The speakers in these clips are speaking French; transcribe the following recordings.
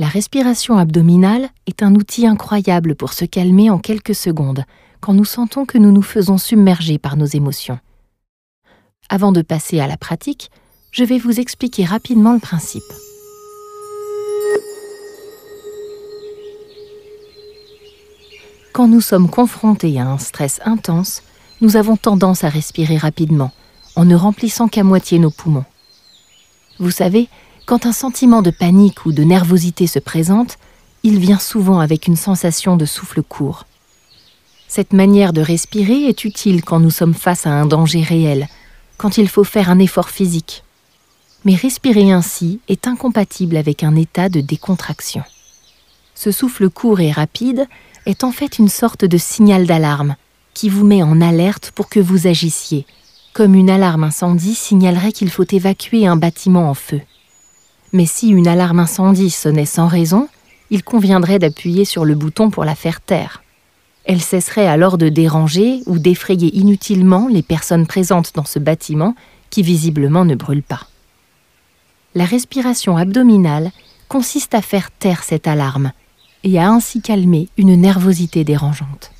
La respiration abdominale est un outil incroyable pour se calmer en quelques secondes quand nous sentons que nous nous faisons submerger par nos émotions. Avant de passer à la pratique, je vais vous expliquer rapidement le principe. Quand nous sommes confrontés à un stress intense, nous avons tendance à respirer rapidement, en ne remplissant qu'à moitié nos poumons. Vous savez, quand un sentiment de panique ou de nervosité se présente, il vient souvent avec une sensation de souffle court. Cette manière de respirer est utile quand nous sommes face à un danger réel, quand il faut faire un effort physique. Mais respirer ainsi est incompatible avec un état de décontraction. Ce souffle court et rapide est en fait une sorte de signal d'alarme qui vous met en alerte pour que vous agissiez, comme une alarme incendie signalerait qu'il faut évacuer un bâtiment en feu. Mais si une alarme incendie sonnait sans raison, il conviendrait d'appuyer sur le bouton pour la faire taire. Elle cesserait alors de déranger ou d'effrayer inutilement les personnes présentes dans ce bâtiment qui visiblement ne brûle pas. La respiration abdominale consiste à faire taire cette alarme et à ainsi calmer une nervosité dérangeante.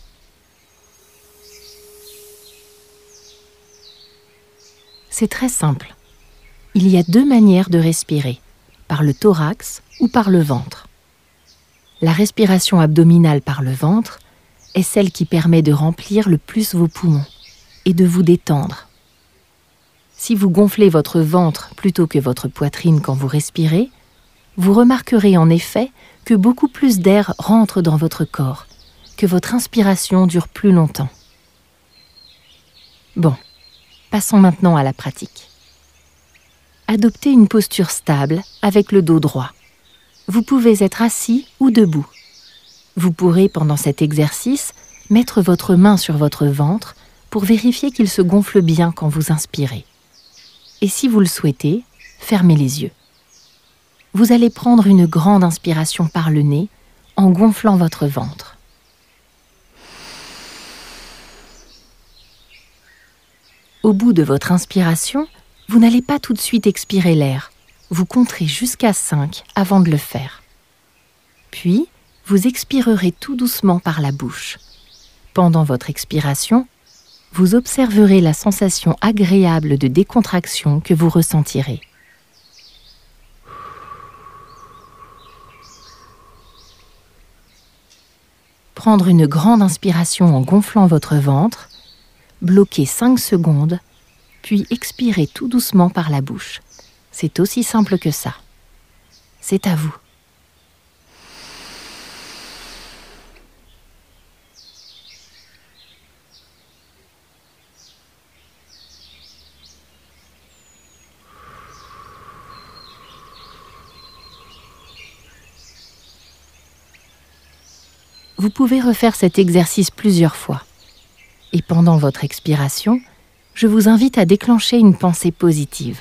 C'est très simple. Il y a deux manières de respirer par le thorax ou par le ventre. La respiration abdominale par le ventre est celle qui permet de remplir le plus vos poumons et de vous détendre. Si vous gonflez votre ventre plutôt que votre poitrine quand vous respirez, vous remarquerez en effet que beaucoup plus d'air rentre dans votre corps, que votre inspiration dure plus longtemps. Bon, passons maintenant à la pratique adoptez une posture stable avec le dos droit. Vous pouvez être assis ou debout. Vous pourrez, pendant cet exercice, mettre votre main sur votre ventre pour vérifier qu'il se gonfle bien quand vous inspirez. Et si vous le souhaitez, fermez les yeux. Vous allez prendre une grande inspiration par le nez en gonflant votre ventre. Au bout de votre inspiration, vous n'allez pas tout de suite expirer l'air. Vous compterez jusqu'à 5 avant de le faire. Puis, vous expirerez tout doucement par la bouche. Pendant votre expiration, vous observerez la sensation agréable de décontraction que vous ressentirez. Prendre une grande inspiration en gonflant votre ventre, bloquer 5 secondes puis expirez tout doucement par la bouche. C'est aussi simple que ça. C'est à vous. Vous pouvez refaire cet exercice plusieurs fois. Et pendant votre expiration, je vous invite à déclencher une pensée positive.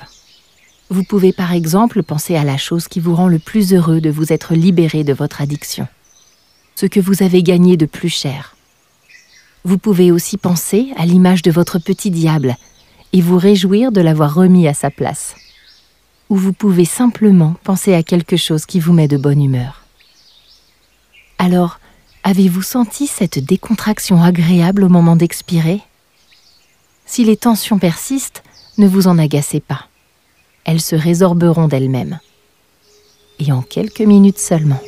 Vous pouvez par exemple penser à la chose qui vous rend le plus heureux de vous être libéré de votre addiction, ce que vous avez gagné de plus cher. Vous pouvez aussi penser à l'image de votre petit diable et vous réjouir de l'avoir remis à sa place. Ou vous pouvez simplement penser à quelque chose qui vous met de bonne humeur. Alors, avez-vous senti cette décontraction agréable au moment d'expirer? Si les tensions persistent, ne vous en agacez pas. Elles se résorberont d'elles-mêmes. Et en quelques minutes seulement.